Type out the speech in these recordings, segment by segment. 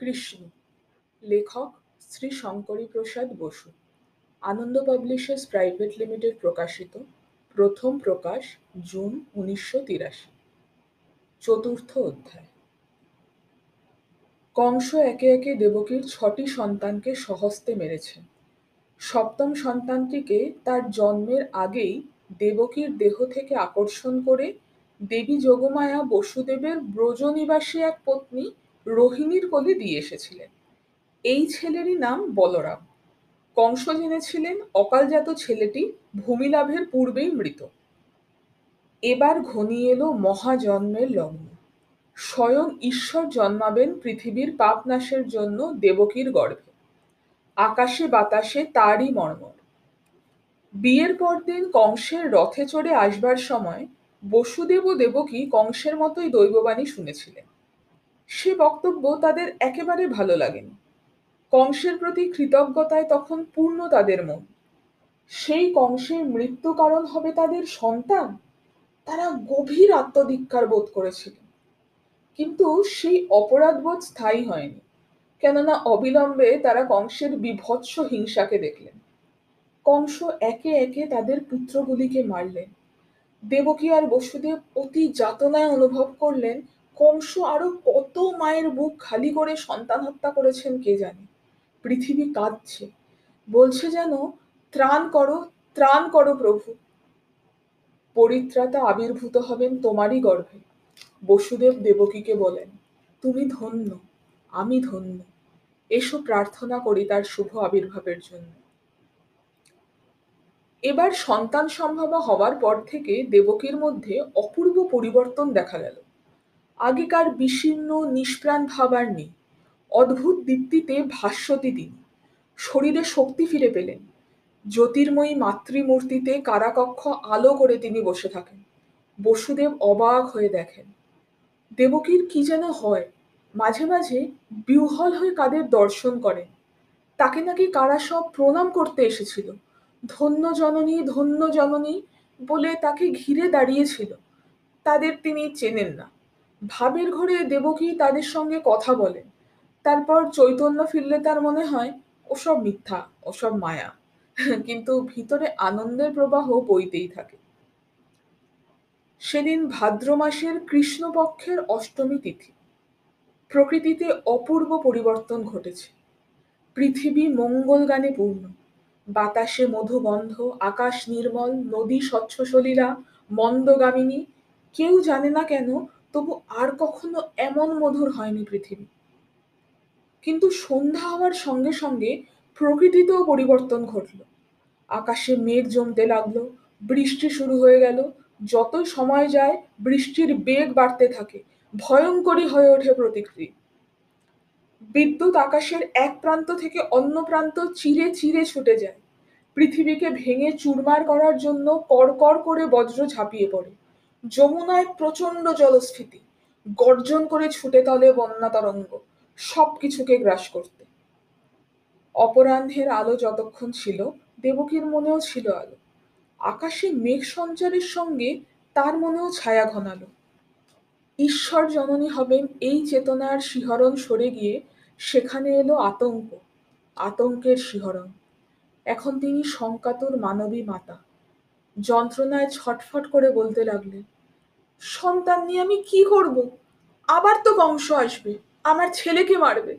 কৃষ্ণ, লেখক Shri Shankari Prasad Basu. Ananda publishers private limited প্রকাশিত, প্রথম প্রকাশ জুন উনিশশো তিরাশি। চতুর্থ অধ্যায়। কংস একে একে দেবকীর ছটি সন্তানকে সহস্তে মেরেছেন সপ্তম সন্তানটিকে তার জন্মের আগেই দেবকীর দেহ থেকে আকর্ষণ করে দেবী যোগমায়া বসুদেবের ব্রজনিবাসী এক পত্নী রোহিণীর কোলে দিয়ে এসেছিলেন। এই ছেলেরই নাম বলরাম। কংস জেনেছিলেন, অকালজাত ছেলেটি ভূমিলাভের পূর্বেই মৃত। এবার ঘনিয়ে এলো মহাজন্মের লগ্ন। স্বয়ং ঈশ্বর জন্মাবেন পৃথিবীর পাপনাশের জন্য দেবকীর গর্ভে। আকাশে বাতাসে তারই মর্মর। বিয়ের পর দিন কংসের রথে চড়ে আসবার সময় বসুদেব দেবকী কংসের মতোই দৈববাণী শুনেছিলেন। সে বক্তব্য তাদের একেবারে ভালো লাগেনি। কংসের প্রতি কৃতজ্ঞতায় তখন পূর্ণ তাদের মন। সেই কংসের মৃত্যু কারণ হবে তাদের সন্তান? তারা গভীর আত্মধিক্কার বোধ করেছিলেন কিন্তু সেই অপরাধবোধ স্থায়ী হয়নি, কেননা অবিলম্বে তারা কংসের বিভৎস হিংসাকে দেখলেন। কংস একে একে তাদের পুত্রগুলিকে মারলেন। দেবকী আর বসুদেব অতি যাতনায় অনুভব করলেন কংস আরও কত মায়ের বুক খালি করে সন্তান হত্যা করেছেন কে জানে? পৃথিবী কাঁদছে। বলছে যেন, ত্রাণ করো ত্রাণ করো প্রভু। পরিত্রাতা আবির্ভূত হবেন তোমারই গর্ভে। বসুদেব দেবকীকে বলেন, তুমি ধন্য, আমি ধন্য। এসো প্রার্থনা করি তার শুভ আবির্ভাবের জন্য। এবার সন্তান সম্ভাবা হওয়ার পর থেকে দেবকীর মধ্যে অপূর্ব পরিবর্তন দেখা গেল। আগেকার বিশীর্ণ নিষ্প্রাণ ভাবার নেই। অদ্ভুত দীপ্তিতে ভাস্বতী তিনি। শরীরে শক্তি ফিরে পেলেন। জ্যোতির্ময়ী মাতৃমূর্তিতে কারাকক্ষ আলো করে তিনি বসে থাকেন। বসুদেব অবাক হয়ে দেখেন। দেবকীর কি যেন হয়, মাঝে মাঝে বিহ্বল হয়ে কাদের দর্শন করেন। তাকে নাকি কারা সব প্রণাম করতে এসেছিল। ধন্য জননী ধন্য জননী বলে তাকে ঘিরে দাঁড়িয়েছিল। তাদের তিনি চেনেন না। ভাবের ঘরে দেবকী তাদের সঙ্গে কথা বলেন তারপর চৈতন্য ফিরলে তার মনে হয়, ওসব মিথ্যা, ওসব মায়া। কিন্তু ভিতরে আনন্দের প্রবাহ বইতেই থাকে। সেদিন ভাদ্র মাসের কৃষ্ণপক্ষের অষ্টমী তিথি। প্রকৃতিতে অপূর্ব পরিবর্তন ঘটেছে। পৃথিবী মঙ্গল গানে পূর্ণ। বাতাসে মধুগন্ধ, আকাশ নির্মল, নদী স্বচ্ছ সলীলা মন্দগামিনী, কেউ জানে না কেন তবু আর কখনো এমন মধুর হয়নি পৃথিবী। কিন্তু সন্ধ্যা হওয়ার সঙ্গে সঙ্গে প্রকৃতিতেও পরিবর্তন ঘটল। আকাশে মেঘ জমতে লাগল, বৃষ্টি শুরু হয়ে গেল যত সময় যায় বৃষ্টির বেগ বাড়তে থাকে ভয়ঙ্করী হয়ে ওঠে প্রতিকৃতি বিদ্যুৎ আকাশের এক প্রান্ত থেকে অন্য প্রান্ত চিরে চিরে ছুটে যায়। পৃথিবীকে ভেঙে চুরমার করার জন্য কড়কড় করে বজ্র ঝাঁপিয়ে পড়ে। যমুনায় প্রচণ্ড জলস্ফীতি, গর্জন করে ছুটে তলে বন্যা তরঙ্গ সব কিছুকে গ্রাস করতে। অপরাহ্নের আলো যতক্ষণ ছিল, দেবকীর মনেও ছিল আলো। আকাশে মেঘ সঞ্চারের সঙ্গে তার মনেও ছায়া ঘনালো। ঈশ্বর জননী হবেন এই চেতনার শিহরণ সরে গিয়ে সেখানে এলো আতঙ্ক, আতঙ্কের শিহরণ। এখন তিনি শঙ্কাতুর মানবী মাতা। যন্ত্রণায় ছটফট করে বলতে লাগলেন সন্তান নিয়ে আমি কি করব? আবার তো বংশ আসবে, আমার ছেলেকে মারবে।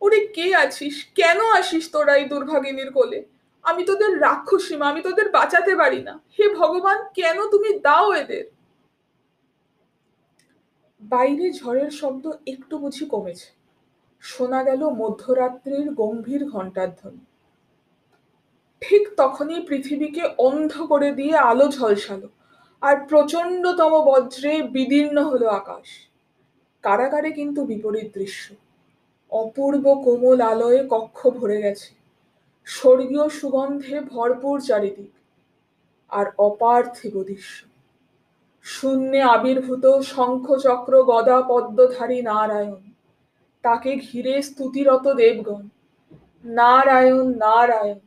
ওরে কে আছিস? কেন আসিস তোরা এই দুর্ভাগিনীর কোলে? আমি তোদের রাক্ষসী মা, আমি তোদের বাঁচাতে পারি না। হে ভগবান, কেন তুমি দাও এদের? বাইরে ঝড়ের শব্দ একটু বুঝি কমেছে। শোনা গেল মধ্যরাত্রির গম্ভীর ঘণ্টার ধ্বনি। ঠিক তখনই পৃথিবীকে অন্ধ করে দিয়ে আলো ঝলসালো, আর প্রচণ্ডতম বজ্রে বিদীর্ণ হলো আকাশ। কারাগারে কিন্তু বিপরীত দৃশ্য। অপূর্ব কোমল আলোয় কক্ষ ভরে গেছে। স্বর্গীয় সুগন্ধে ভরপুর চারিদিক, আর অপার্থিব দৃশ্য। শূন্যে আবির্ভূত শঙ্খচক্র গদা পদ্মধারী নারায়ণ, তাকে ঘিরে স্তুতিরত দেবগণ, নারায়ণ নারায়ণ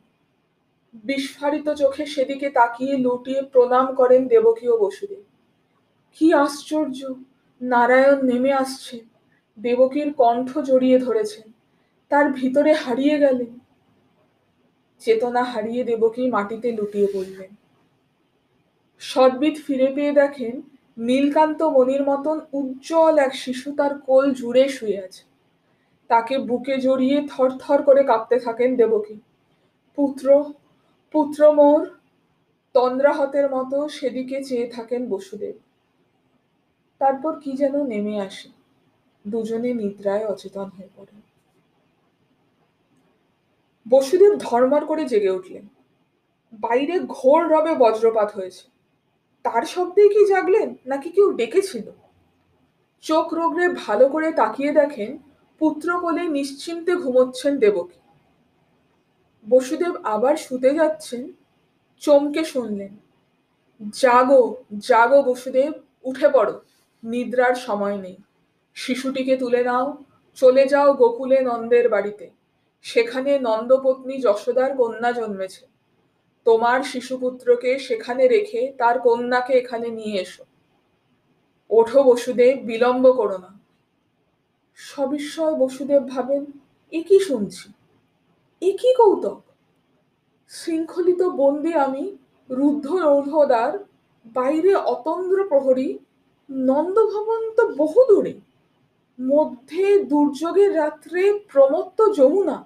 বিস্ফারিত চোখে সেদিকে তাকিয়ে লুটিয়ে প্রণাম করেন দেবকী ও বসুদেব। কি আশ্চর্য! নারায়ণ নেমে আসছেন। দেবকীর কণ্ঠ জড়িয়ে ধরেছেন। তার ভিতরে হারিয়ে গেলেন। চেতনা হারিয়ে দেবকী মাটিতে লুটিয়ে পড়লেন। সদ্বিদ ফিরে পেয়ে দেখেন নীলকান্ত মনির মতন উজ্জ্বল এক শিশু তার কোল জুড়ে শুয়ে আছে। তাকে বুকে জড়িয়ে থরথর করে কাঁপতে থাকেন দেবকী। পুত্র পুত্র মোর তন্দ্রাহতের মতো সেদিকে চেয়ে থাকেন বসুদেব। তারপর কি যেন নেমে আসে, দুজনে নিদ্রায় অচেতন হয়ে পড়ে বসুদেব ধর্মার করে জেগে উঠলেন। বাইরে ঘোর রবে বজ্রপাত হয়েছে। তার শব্দেই কি জাগলেন, নাকি কেউ ডেকেছিল? চোখ রোগড়ে ভালো করে তাকিয়ে দেখেন পুত্র কোলে নিশ্চিন্তে ঘুমোচ্ছেন দেবকী। বসুদেব আবার শুতে যাচ্ছেন, চমকে শুনলেন। জাগো জাগো বসুদেব, উঠে পড়ো, নিদ্রার সময় নেই। শিশুটিকে তুলে নাও, চলে যাও গোকুলে নন্দের বাড়িতে। সেখানে নন্দপত্নী যশোদার কন্যা জন্মেছে। তোমার শিশুপুত্রকে সেখানে রেখে তার কন্যাকে এখানে নিয়ে এসো। ওঠো বসুদেব, বিলম্ব করো না। সবিস্ময় বসুদেব ভাবেন, এ কি শুনছি? এ কি কৌতক? শৃঙ্খলিত বন্দি আমি, রুদ্ধ রৌধদার, বাইরে অতন্দ্র প্রহরী নন্দভবন তো বহু দূরে মধ্যে দুর্যোগের রাত্রে প্রমত্ত যমুনা,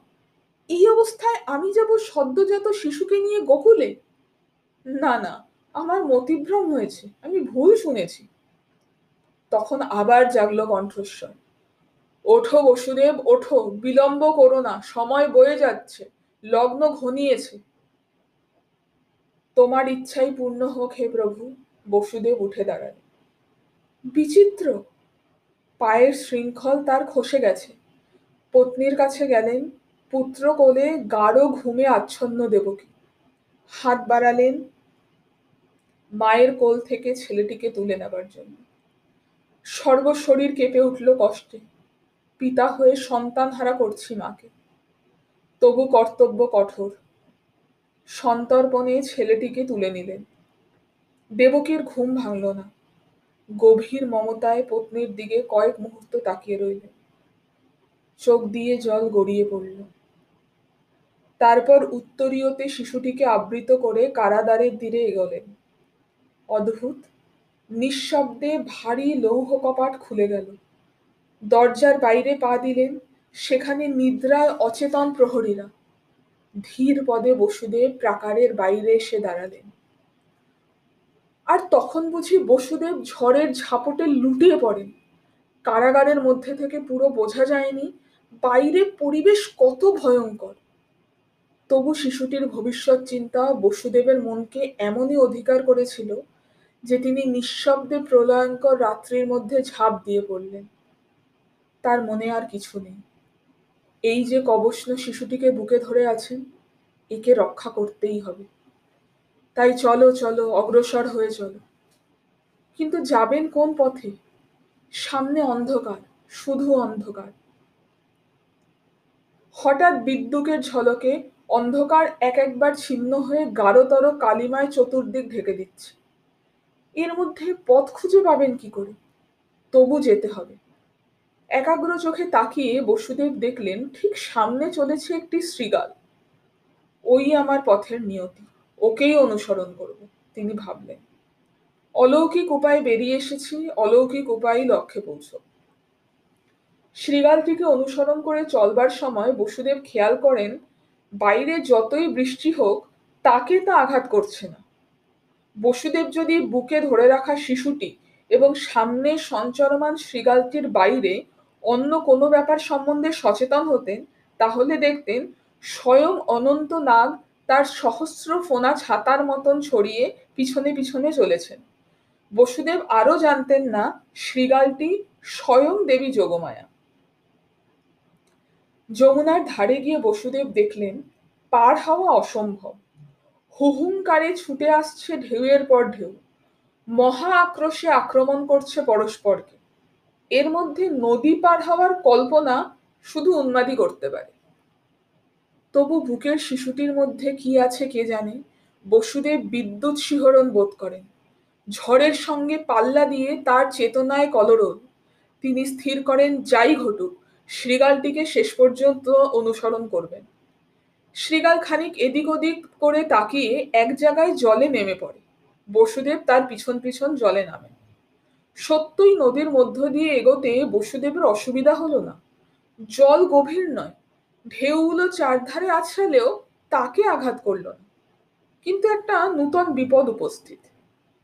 এই অবস্থায় আমি যাব সদ্যজাত শিশুকে নিয়ে গোকুলে? না না, আমার মতিভ্রম হয়েছে, আমি ভুল শুনেছি। তখন আবার জাগলো কণ্ঠস্বর। ওঠো বসুদেব, ওঠো, বিলম্ব করো না, সময় বয়ে যাচ্ছে, লগ্ন ঘনিয়েছে। তোমার ইচ্ছাই পূর্ণ হোক হে প্রভু, বসুদেব উঠে দাঁড়ালেন বিচিত্র! পায়ের শৃঙ্খল তার খসে গেছে। পত্নীর কাছে গেলেন, পুত্র কোলে গাঢ় ঘুমে আচ্ছন্ন দেবকী। হাত বাড়ালেন, মায়ের কোল থেকে ছেলেটিকে তুলে নেবার জন্য। সর্বশরীর কেঁপে উঠল কষ্টে। পিতা হয়ে সন্তান হারা করছি মাকে। তবু কর্তব্য কঠোর। সন্তর্পণে ছেলেটিকে তুলে নিলেন। দেবকীর ঘুম ভাঙল না। গভীর মমতায় পত্নীর দিকে কয়েক মুহূর্ত তাকিয়ে রইলেন। চোখ দিয়ে জল গড়িয়ে পড়ল। তারপর উত্তরীয়তে শিশুটিকে আবৃত করে কারাদারের দিকে এগোলেন। অদ্ভুত, নিঃশব্দে ভারী লৌহ কপাট খুলে গেল। দরজার বাইরে পা দিলেন, সেখানে নিদ্রায় অচেতন প্রহরীরা। ধীর পদে বসুদেব প্রাকারের বাইরে এসে দাঁড়ালেন। আর তখন বুঝি বসুদেব ঝড়ের ঝাপটে লুটিয়ে পড়েন। কারাগারের মধ্যে থেকে পুরো বোঝা যায়নি বাইরে পরিবেশ কত ভয়ঙ্কর। তবু শিশুটির ভবিষ্যৎ চিন্তা বসুদেবের মনকে এমনই অধিকার করেছিল যে তিনি নিঃশব্দে প্রলয়ঙ্কর রাত্রির মধ্যে ঝাঁপ দিয়ে পড়লেন। তার মনে আর কিছু নেই। এই যে কবষ্ণ শিশুটিকে বুকে ধরে আছেন একে রক্ষা করতেই হবে। তাই চলো চলো, অগ্রসর হয়ে চলো। কিন্তু যাবেন কোন পথে? সামনে অন্ধকার, শুধু অন্ধকার। হঠাৎ বিদ্যুকের ঝলকে অন্ধকার এক একবার ছিন্ন হয়ে গাঢ়তর কালিমায় চতুর্দিক ঢেকে দিচ্ছে। এর মধ্যে পথ খুঁজে পাবেন কি করে? তবু যেতে হবে। একাগ্র চোখে তাকিয়ে বসুদেব দেখলেন ঠিক সামনে চলেছে একটি শ্রীগাল। ওই আমার পথের নিয়তি, ওকেই অনুসরণ করব, তিনি ভাবলেন। অলৌকিক উপায় বেরিয়ে এসেছি, অলৌকিক উপায়ই লক্ষ্যে পৌঁছ শ্রীগালটিকে অনুসরণ করে চলবার সময় বসুদেব খেয়াল করেন, বাইরে যতই বৃষ্টি হোক, তাকে তা আঘাত করছে না। বসুদেব যদি বুকে ধরে রাখা শিশুটি এবং সামনে সঞ্চরমান শ্রীগালটির বাইরে অন্য কোনো ব্যাপার সম্বন্ধে সচেতন হতেন, তাহলে দেখতেন স্বয়ং অনন্ত নাগ তার সহস্র ফোনা ছাতার মতন ছড়িয়ে পিছনে পিছনে চলেছেন। বসুদেব আরও জানতেন না শ্রীগালটি স্বয়ং দেবী যোগমায়া। যমুনার ধারে গিয়ে বসুদেব দেখলেন পার হওয়া অসম্ভব। হুহুঙ্কারে ছুটে আসছে ঢেউয়ের পর ঢেউ। মহা আক্রোশে আক্রমণ করছে পরস্পরকে। এর মধ্যে নদী পার হওয়ার কল্পনা শুধু উন্মাদি করতে পারে। তবু বুকের শিশুটির মধ্যে কি আছে কে জানে? বসুদেব বিদ্যুৎ শিহরণ বোধ করেন। ঝড়ের সঙ্গে পাল্লা দিয়ে তার চেতনায় কলরোল তিনি স্থির করেন, যাই ঘটুক শৃগালটিকে শেষ পর্যন্ত অনুসরণ করবেন। শৃগাল খানিক এদিক ওদিক করে তাকিয়ে এক জায়গায় জলে নেমে পড়ে। বসুদেব তার পিছন পিছন জলে নামেন। সত্যই নদীর মধ্য দিয়ে এগোতে বসুদেবের অসুবিধা হলো না। জল গভীর নয়, ঢেউগুলো চারধারে আছড়ালেও তাকে আঘাত করল না। কিন্তু একটা নূতন বিপদ উপস্থিত।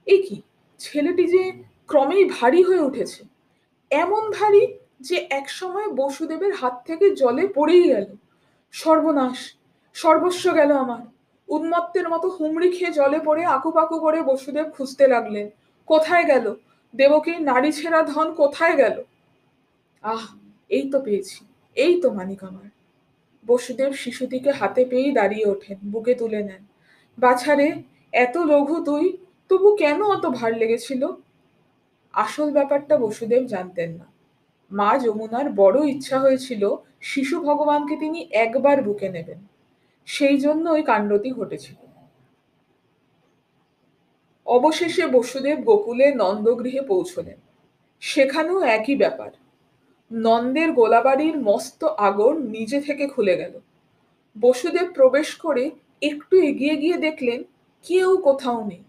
এ কি? ছেলেটি যে ক্রমেই ভারী হয়ে উঠেছে, এমন ভারী যে একসময় বসুদেবের হাত থেকে জলে পড়েই গেল। সর্বনাশ, সর্বস্ব গেল আমার। উন্মত্তের মতো হুমড়ি খেয়ে জলে পড়ে আকুপাকু করে বসুদেব খুঁজতে লাগলেন, কোথায় গেল? দেবকীর নারী ছেঁড়া ধন কোথায় গেল? আহ, এই তো পেয়েছি, এই তো মানিক আমার। বসুদেব শিশুটিকে হাতে পেয়েই দাঁড়িয়ে ওঠেন, বুকে তুলে নেন। বাছারে, এত লঘু তুই, তবু কেন অত ভার লেগেছিল? আসল ব্যাপারটা বসুদেব জানতেন না। মা যমুনার বড় ইচ্ছা হয়েছিল শিশু ভগবানকে তিনি একবার বুকে নেবেন। সেই জন্য ওই কাণ্ডটি ঘটেছিল। অবশেষে বসুদেব গোকুলে নন্দগৃহে পৌঁছলেন। সেখানেও একই ব্যাপার। নন্দের গোলাবাড়ির মস্ত আগর নিজে থেকে খুলে গেল। বসুদেব প্রবেশ করে একটু এগিয়ে গিয়ে দেখলেন, কেউ কোথাও নেই।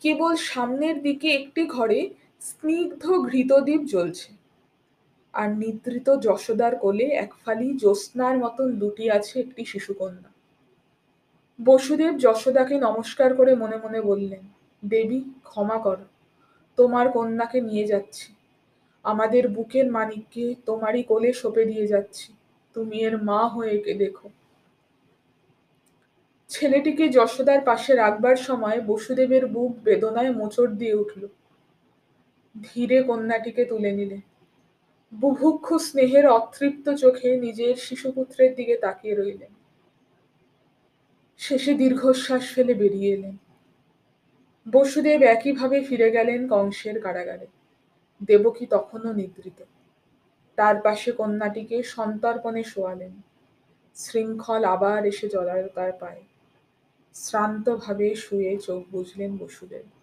কেবল সামনের দিকে একটি ঘরে স্নিগ্ধ ঘৃতদ্বীপ জ্বলছে। আর নিদ্রিত যশোদার কোলে এক ফালি জ্যোৎস্নার মতন লুটি আছে একটি শিশুকন্যা। বসুদেব যশোদাকে নমস্কার করে মনে মনে বললেন দেবী, ক্ষমা করো। তোমার কন্যাকে নিয়ে যাচ্ছি। আমাদের বুকের মানিককে তোমারই কোলে সঁপে দিয়ে যাচ্ছি। তুমি এর মা হয়ে দেখো। ছেলেটিকে যশোদার পাশে রাখবার সময় বসুদেবের বুক বেদনায় মোচড় দিয়ে উঠল। ধীরে কন্যাটিকে তুলে নিলে। বুভুক্ষ স্নেহের অতৃপ্ত চোখে নিজের শিশুপুত্রের দিকে তাকিয়ে রইলেন। শেষে দীর্ঘশ্বাস ফেলে বেরিয়ে এলেন। বসুদেব একইভাবে ফিরে গেলেন কংসের কারাগারে। দেবকী তখনও নিদ্রিত। তার পাশে কন্যাটিকে সন্তর্পণে শোয়ালেন। শৃঙ্খল আবার এসে জলায়তার পায়। শ্রান্তভাবে শুয়ে চোখ বুঝলেন বসুদেব।